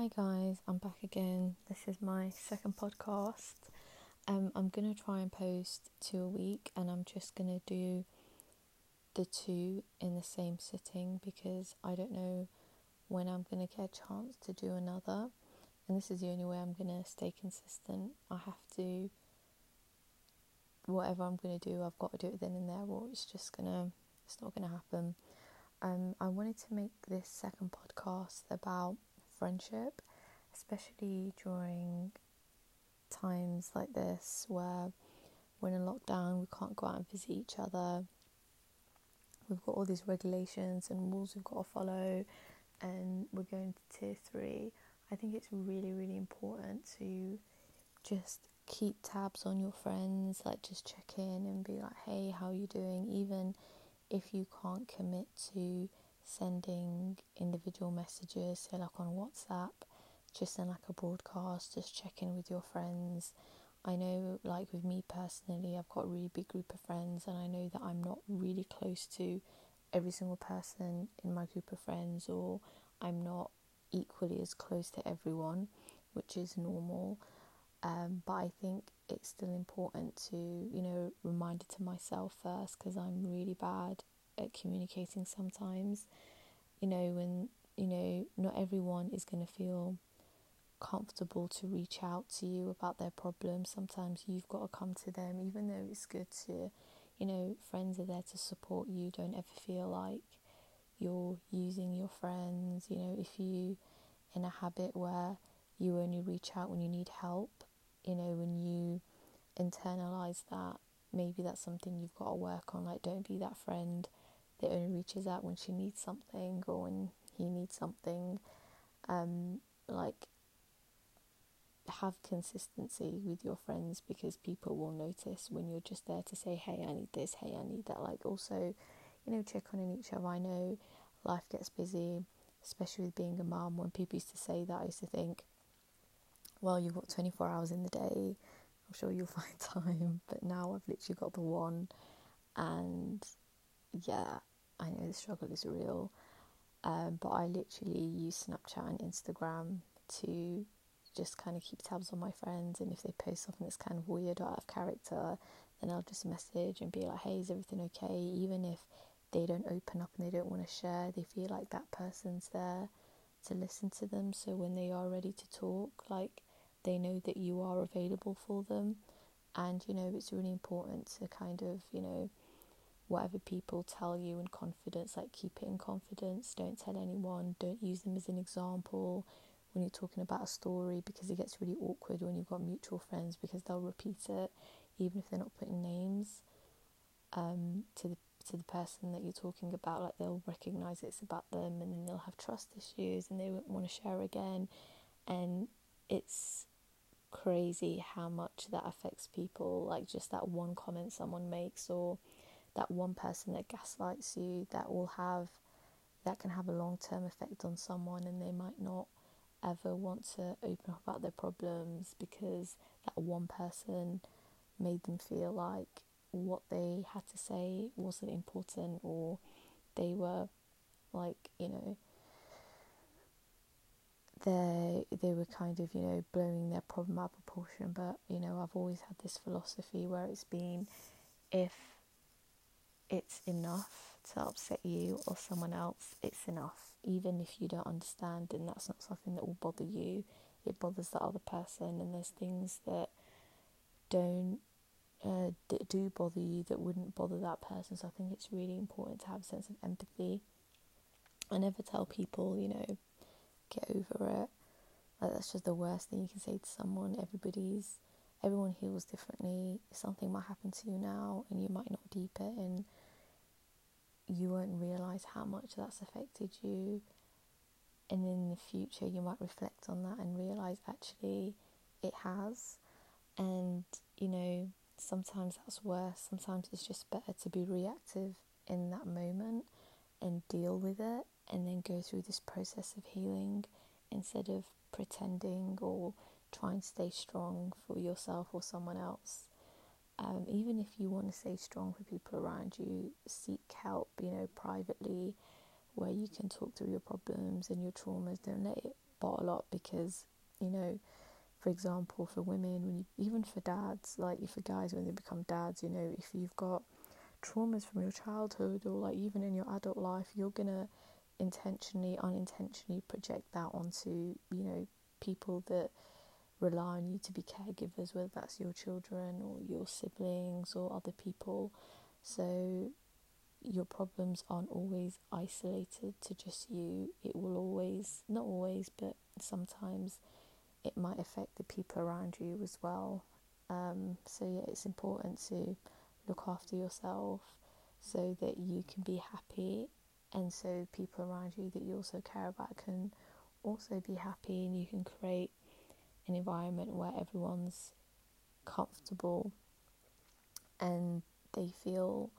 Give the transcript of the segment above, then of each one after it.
Hi guys, I'm back again. This is my second podcast. Um, I'm gonna try and post two a week, and I'm just gonna do the two in the same sitting because I don't know when I'm gonna get a chance to do another, and this is the only way I'm gonna stay consistent. I have to, whatever I'm gonna do, I've got to do it then and there, or it's just gonna, it's not gonna happen. Um, I wanted to make this second podcast about friendship, especially during times like this where we're in a lockdown, we can't go out and visit each other. We've got all these regulations and rules we've got to follow, and we're going to tier three. I think it's really, really important to just keep tabs on your friends, like just check in and be like, hey, how are you doing? Even if you can't commit to sending individual messages, say like on WhatsApp, just send like a broadcast, just check in with your friends. I know, like with me personally, I've got a really big group of friends, and I know that I'm not really close to every single person in my group of friends, or I'm not equally as close to everyone, which is normal. Um, but I think it's still important to, you know, remind it to myself first because I'm really bad at communicating sometimes. You know, when, you know, not everyone is going to feel comfortable to reach out to you about their problems. Sometimes you've got to come to them, even though it's good to, you know, friends are there to support you. Don't ever feel like you're using your friends. You know, if you in a habit where you only reach out when you need help, you know, when you internalize that, maybe that's something you've got to work on. Like, don't be that friend that only reaches out when she needs something or when he needs something. Um, like, have consistency with your friends because people will notice when you're just there to say, hey, I need this, hey, I need that. Like, also, you know, check on each other. I know life gets busy, especially with being a mum. When people used to say that, I used to think, well, you've got 24 hours in the day, I'm sure you'll find time. But now I've literally got the one, and yeah, I know the struggle is real. Um, but I literally use Snapchat and Instagram to just kind of keep tabs on my friends. And if they post something that's kind of weird or out of character, then I'll just message and be like, hey, is everything okay? Even if they don't open up and they don't want to share, they feel like that person's there to listen to them. So when they are ready to talk, like they know that you are available for them. And you know, it's really important to kind of, you know, whatever people tell you in confidence, like keep it in confidence. Don't tell anyone. Don't use them as an example when you're talking about a story because it gets really awkward when you've got mutual friends because they'll repeat it even if they're not putting names um, to the to the person that you're talking about. Like they'll recognize it's about them, and then they'll have trust issues, and they won't want to share again. And it's crazy how much that affects people. Like just that one comment someone makes, or that one person that gaslights you, that will have that can have a long term effect on someone, and they might not ever want to open up about their problems because that one person made them feel like what they had to say wasn't important or they were like you know they they were kind of you know blowing their problem out of proportion. But you know I've always had this philosophy where it's been if it's enough to upset you or someone else it's enough even if you don't understand and that's not something that will bother you it bothers the other person and there's things that don't uh, that do bother you that wouldn't bother that person. So I think it's really important to have a sense of empathy. I never tell people, you know, get over it. Like that's just the worst thing you can say to someone. Everybody's, everyone heals differently. Something might happen to you now, and you might not deep it, and you won't realize how much that's affected you. And in the future, you might reflect on that and realize actually it has. And you know, sometimes that's worse. Sometimes it's just better to be reactive in that moment and deal with it and then go through this process of healing instead of pretending or trying to stay strong for yourself or someone else. Um, even if you want to stay strong for people around you, seek help, you know, privately where you can talk through your problems and your traumas. Don't let it bottle up because you know for example for women when you even for dads like for guys when they become dads you know if you've got traumas from your childhood or like even in your adult life you're gonna intentionally unintentionally project that onto you know people that rely on you to be caregivers whether that's your children or your siblings or other people so your problems aren't always isolated to just you. It will always, not always, but sometimes it might affect the people around you as well. Um, so, yeah, it's important to look after yourself so that you can be happy and so people around you that you also care about can also be happy and you can create an environment where everyone's comfortable and they feel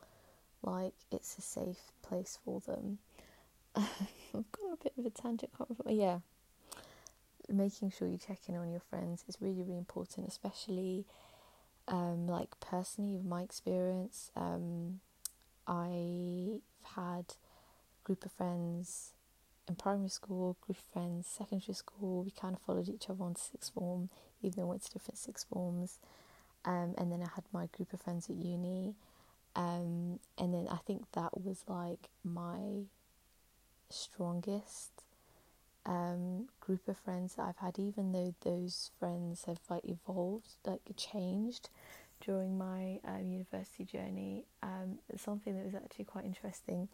like it's a safe place for them. I've got a bit of a tangent, can't. Yeah, making sure you check in on your friends is really, really important, especially um, like personally, with my experience. Um, I've had a group of friends in primary school, group friends, secondary school. We kind of followed each other on sixth form, even though we went to different sixth forms. Um, and then I had my group of friends at uni. Um, and then I think that was like my strongest um, group of friends that I've had, even though those friends have like evolved, like changed during my um, university journey. Um, something that was actually quite interesting.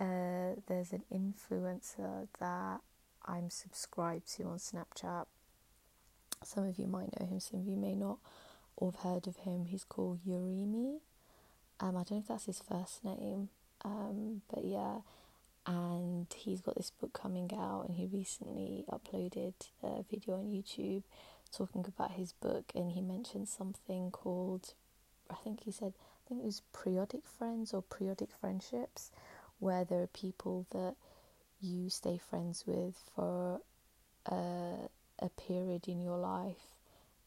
Uh, there's an influencer that I'm subscribed to on Snapchat. Some of you might know him, some of you may not, or have heard of him. He's called Yurimi. Um, I don't know if that's his first name, um, but yeah. And he's got this book coming out, and he recently uploaded a video on YouTube talking about his book, and he mentioned something called, I think he said, I think it was periodic friends or periodic friendships, where there are people that you stay friends with for a, a period in your life,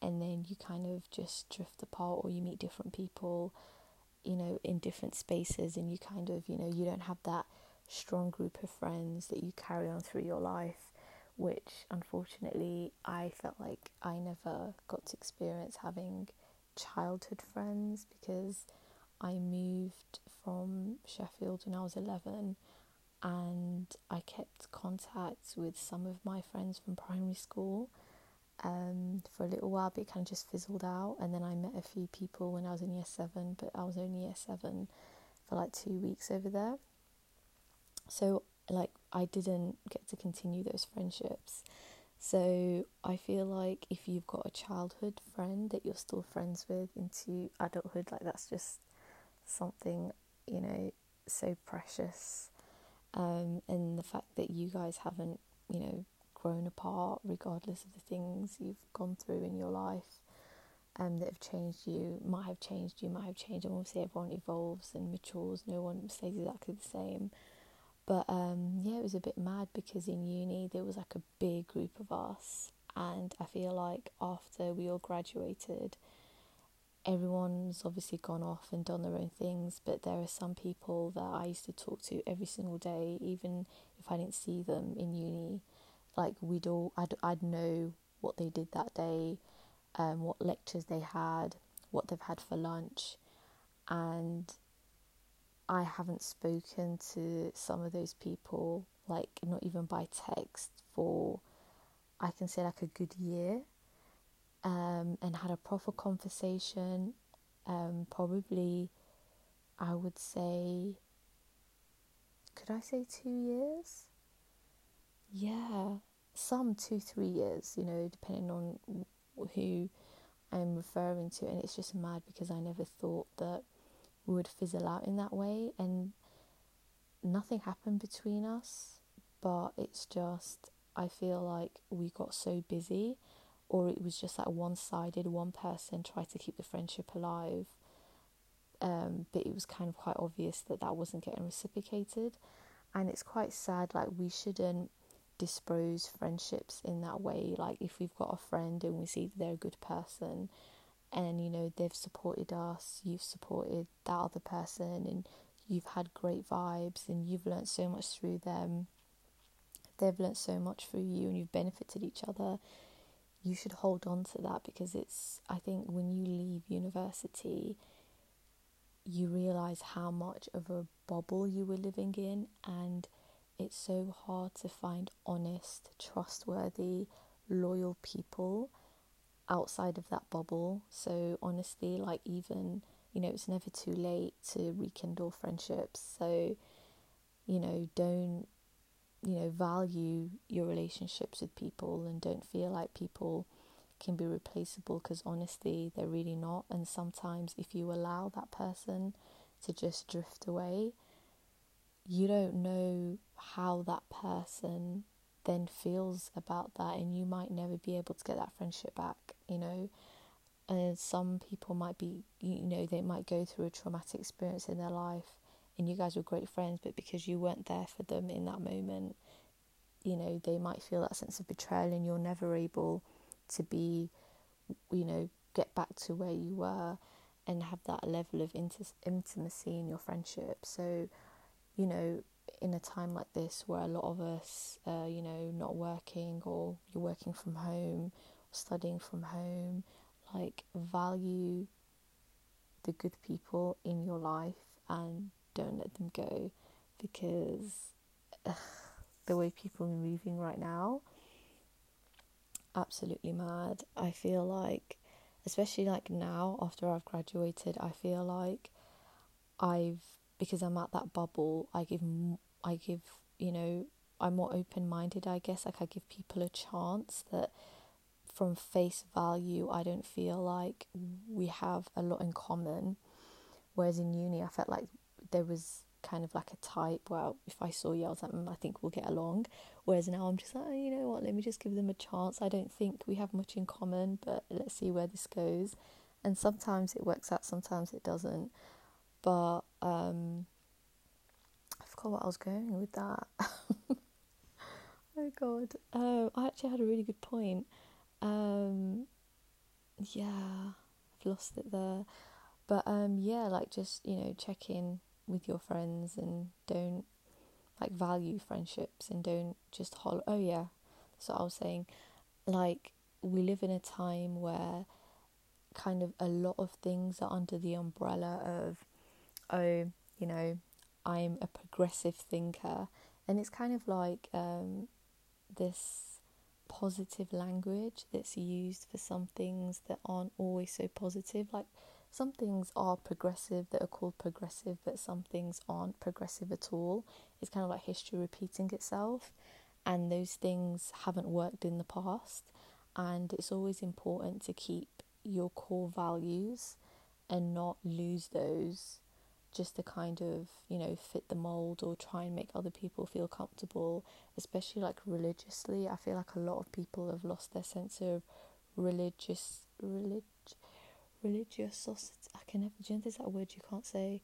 and then you kind of just drift apart, or you meet different people you know, in different spaces, and you kind of, you know, you don't have that strong group of friends that you carry on through your life, which unfortunately I felt like I never got to experience having childhood friends because I moved from Sheffield when I was 11 and I kept contact with some of my friends from primary school um, for a little while, but it kind of just fizzled out. And then I met a few people when I was in year seven, but I was only year seven for like two weeks over there. So, like, I didn't get to continue those friendships. So, I feel like if you've got a childhood friend that you're still friends with into adulthood, like, that's just something, you know, so precious. Um, and the fact that you guys haven't, you know, grown apart, regardless of the things you've gone through in your life um, that have changed you, might have changed you, might have changed. And obviously, everyone evolves and matures, no one stays exactly the same. But um, yeah, it was a bit mad because in uni there was like a big group of us, and I feel like after we all graduated, everyone's obviously gone off and done their own things, but there are some people that I used to talk to every single day, even if I didn't see them in uni. Like we'd all I'd I'd know what they did that day, um, what lectures they had, what they've had for lunch, and I haven't spoken to some of those people like not even by text for I can say like a good year, um, and had a proper conversation. Um, probably, I would say. Could I say two years? Yeah, some two, three years, you know, depending on who I'm referring to. And it's just mad because I never thought that we would fizzle out in that way. And nothing happened between us, but it's just, I feel like we got so busy, or it was just like one sided, one person tried to keep the friendship alive. Um, but it was kind of quite obvious that that wasn't getting reciprocated. And it's quite sad, like, we shouldn't dispose friendships in that way. Like if we've got a friend and we see they're a good person and you know they've supported us, you've supported that other person and you've had great vibes and you've learned so much through them they've learnt so much through you and you've benefited each other, you should hold on to that because it's, I think, when you leave university, you realize how much of a bubble you were living in, and it's so hard to find honest, trustworthy, loyal people outside of that bubble. So, honestly, like, even you know, it's never too late to rekindle friendships. So, you know, don't, you know, value your relationships with people and don't feel like people can be replaceable because honestly, they're really not. And sometimes, if you allow that person to just drift away, you don't know how that person then feels about that, and you might never be able to get that friendship back, you know and some people might be you know they might go through a traumatic experience in their life and you guys were great friends but because you weren't there for them in that moment you know they might feel that sense of betrayal and you're never able to be you know get back to where you were and have that level of intimacy in your friendship. So you know in a time like this where a lot of us uh, you know not working or you're working from home studying from home like value the good people in your life and don't let them go because ugh, the way people are moving right now absolutely mad i feel like especially like now after i've graduated i feel like i've because i'm at that bubble i give i give you know i'm more open minded i guess like i give people a chance that from face value, I don't feel like we have a lot in common. Whereas in uni, I felt like there was kind of like a type. Well, if I saw you, I was like, mm, I think we'll get along. Whereas now I'm just like, oh, you know what? Let me just give them a chance. I don't think we have much in common, but let's see where this goes. And sometimes it works out, sometimes it doesn't. But um, I forgot what I was going with that. oh God! Uh, I actually had a really good point. Um, yeah, I've lost it there. But um, yeah, like just you know, check in with your friends and don't like value friendships and don't just holler. Oh yeah, that's what I was saying. Like we live in a time where kind of a lot of things are under the umbrella of oh you know i'm a progressive thinker and it's kind of like um, this positive language that's used for some things that aren't always so positive. Like some things are progressive that are called progressive, but some things aren't progressive at all. It's kind of like history repeating itself, and those things haven't worked in the past. And it's always important to keep your core values and not lose those just to kind of, you know, fit the mold or try and make other people feel comfortable, especially like religiously. I feel like a lot of people have lost their sense of religious, relig, religiosity. I can never, do you know there's that word you can't say?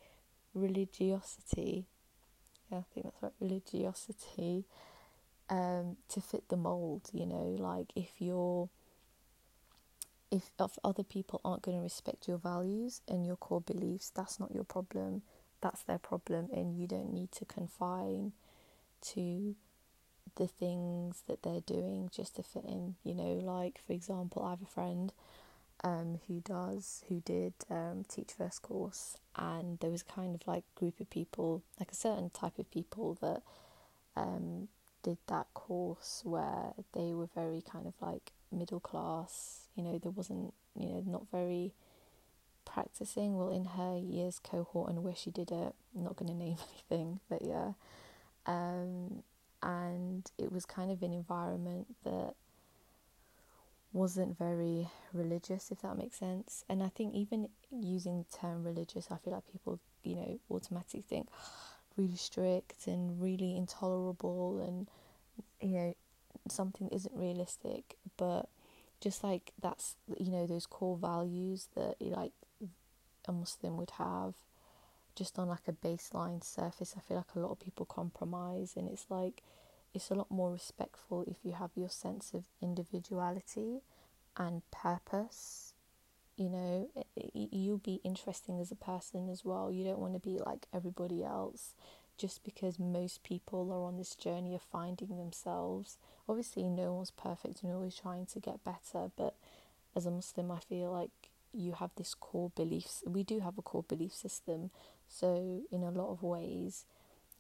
Religiosity. Yeah, I think that's right, religiosity. Um, to fit the mold, you know, like if you're if, if other people aren't going to respect your values and your core beliefs, that's not your problem. That's their problem, and you don't need to confine to the things that they're doing just to fit in. You know, like for example, I have a friend um, who does who did um, teach first course, and there was kind of like group of people, like a certain type of people that um, did that course where they were very kind of like middle class you know, there wasn't, you know, not very practicing. Well, in her year's cohort and where she did it, I'm not going to name anything, but yeah. Um, and it was kind of an environment that wasn't very religious, if that makes sense. And I think even using the term religious, I feel like people, you know, automatically think oh, really strict and really intolerable and, you know, something isn't realistic. But just like that's you know those core values that like a Muslim would have just on like a baseline surface I feel like a lot of people compromise and it's like it's a lot more respectful if you have your sense of individuality and purpose you know you'll be interesting as a person as well you don't want to be like everybody else just because most people are on this journey of finding themselves. Obviously, no one's perfect and always trying to get better, but as a Muslim, I feel like you have this core beliefs. We do have a core belief system, so in a lot of ways,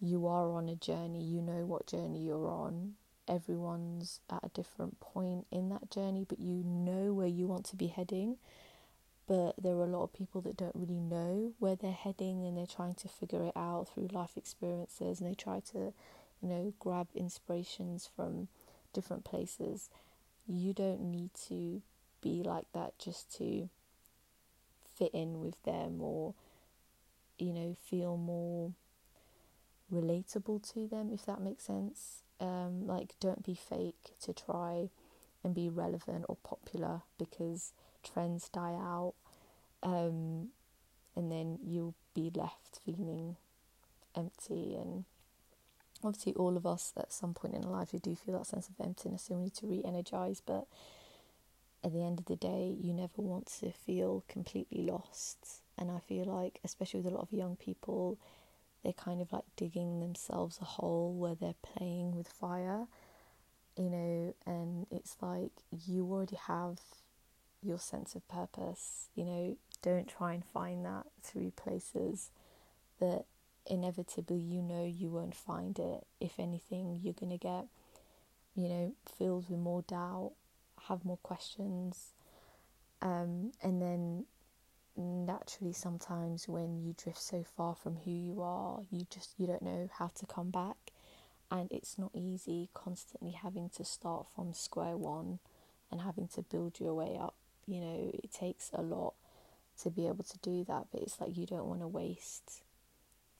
you are on a journey. You know what journey you're on. Everyone's at a different point in that journey, but you know where you want to be heading but there are a lot of people that don't really know where they're heading and they're trying to figure it out through life experiences and they try to you know grab inspirations from different places you don't need to be like that just to fit in with them or you know feel more relatable to them if that makes sense um, like don't be fake to try and be relevant or popular because trends die out, um, and then you'll be left feeling empty. And obviously, all of us at some point in our life, we do feel that sense of emptiness, and we need to re energize. But at the end of the day, you never want to feel completely lost. And I feel like, especially with a lot of young people, they're kind of like digging themselves a hole where they're playing with fire, you know, and it's like you already have your sense of purpose. You know, don't try and find that through places that inevitably you know you won't find it. If anything, you're going to get, you know, filled with more doubt, have more questions. Um, and then naturally sometimes when you drift so far from who you are you just you don't know how to come back and it's not easy constantly having to start from square one and having to build your way up you know, it takes a lot to be able to do that, but it's like you don't want to waste,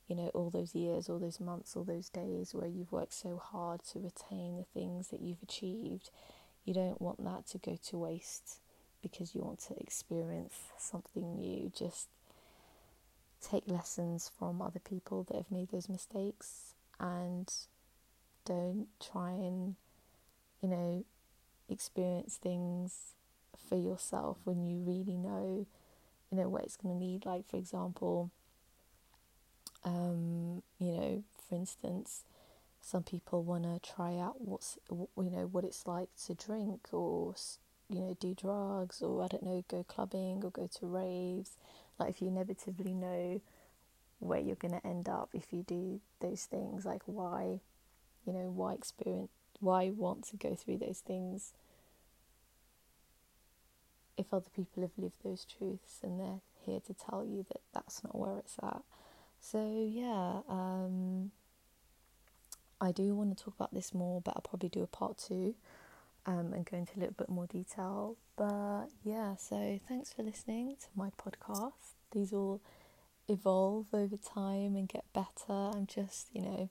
you know, all those years, all those months, all those days where you've worked so hard to attain the things that you've achieved. You don't want that to go to waste because you want to experience something new. Just take lessons from other people that have made those mistakes and don't try and, you know, experience things for yourself when you really know you know what it's going to need like for example um, you know for instance some people want to try out what's you know what it's like to drink or you know do drugs or I don't know go clubbing or go to raves like if you inevitably know where you're going to end up if you do those things like why you know why experience why want to go through those things if other people have lived those truths and they're here to tell you that that's not where it's at. So, yeah, um, I do want to talk about this more, but I'll probably do a part two um, and go into a little bit more detail. But yeah, so thanks for listening to my podcast. These all evolve over time and get better. I'm just, you know,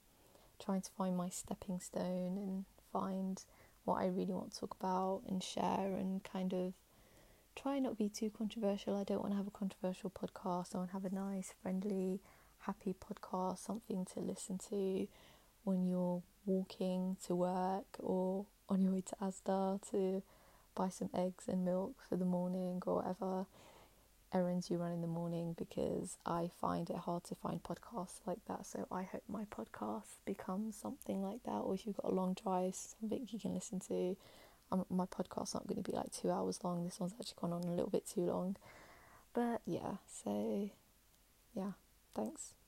trying to find my stepping stone and find what I really want to talk about and share and kind of try not be too controversial. I don't want to have a controversial podcast. I want to have a nice, friendly, happy podcast, something to listen to when you're walking to work or on your way to Asda to buy some eggs and milk for the morning or whatever errands you run in the morning because I find it hard to find podcasts like that. So I hope my podcast becomes something like that. Or if you've got a long drive, something you can listen to um, my podcast's not going to be like two hours long. This one's actually gone on a little bit too long. But yeah, so yeah, thanks.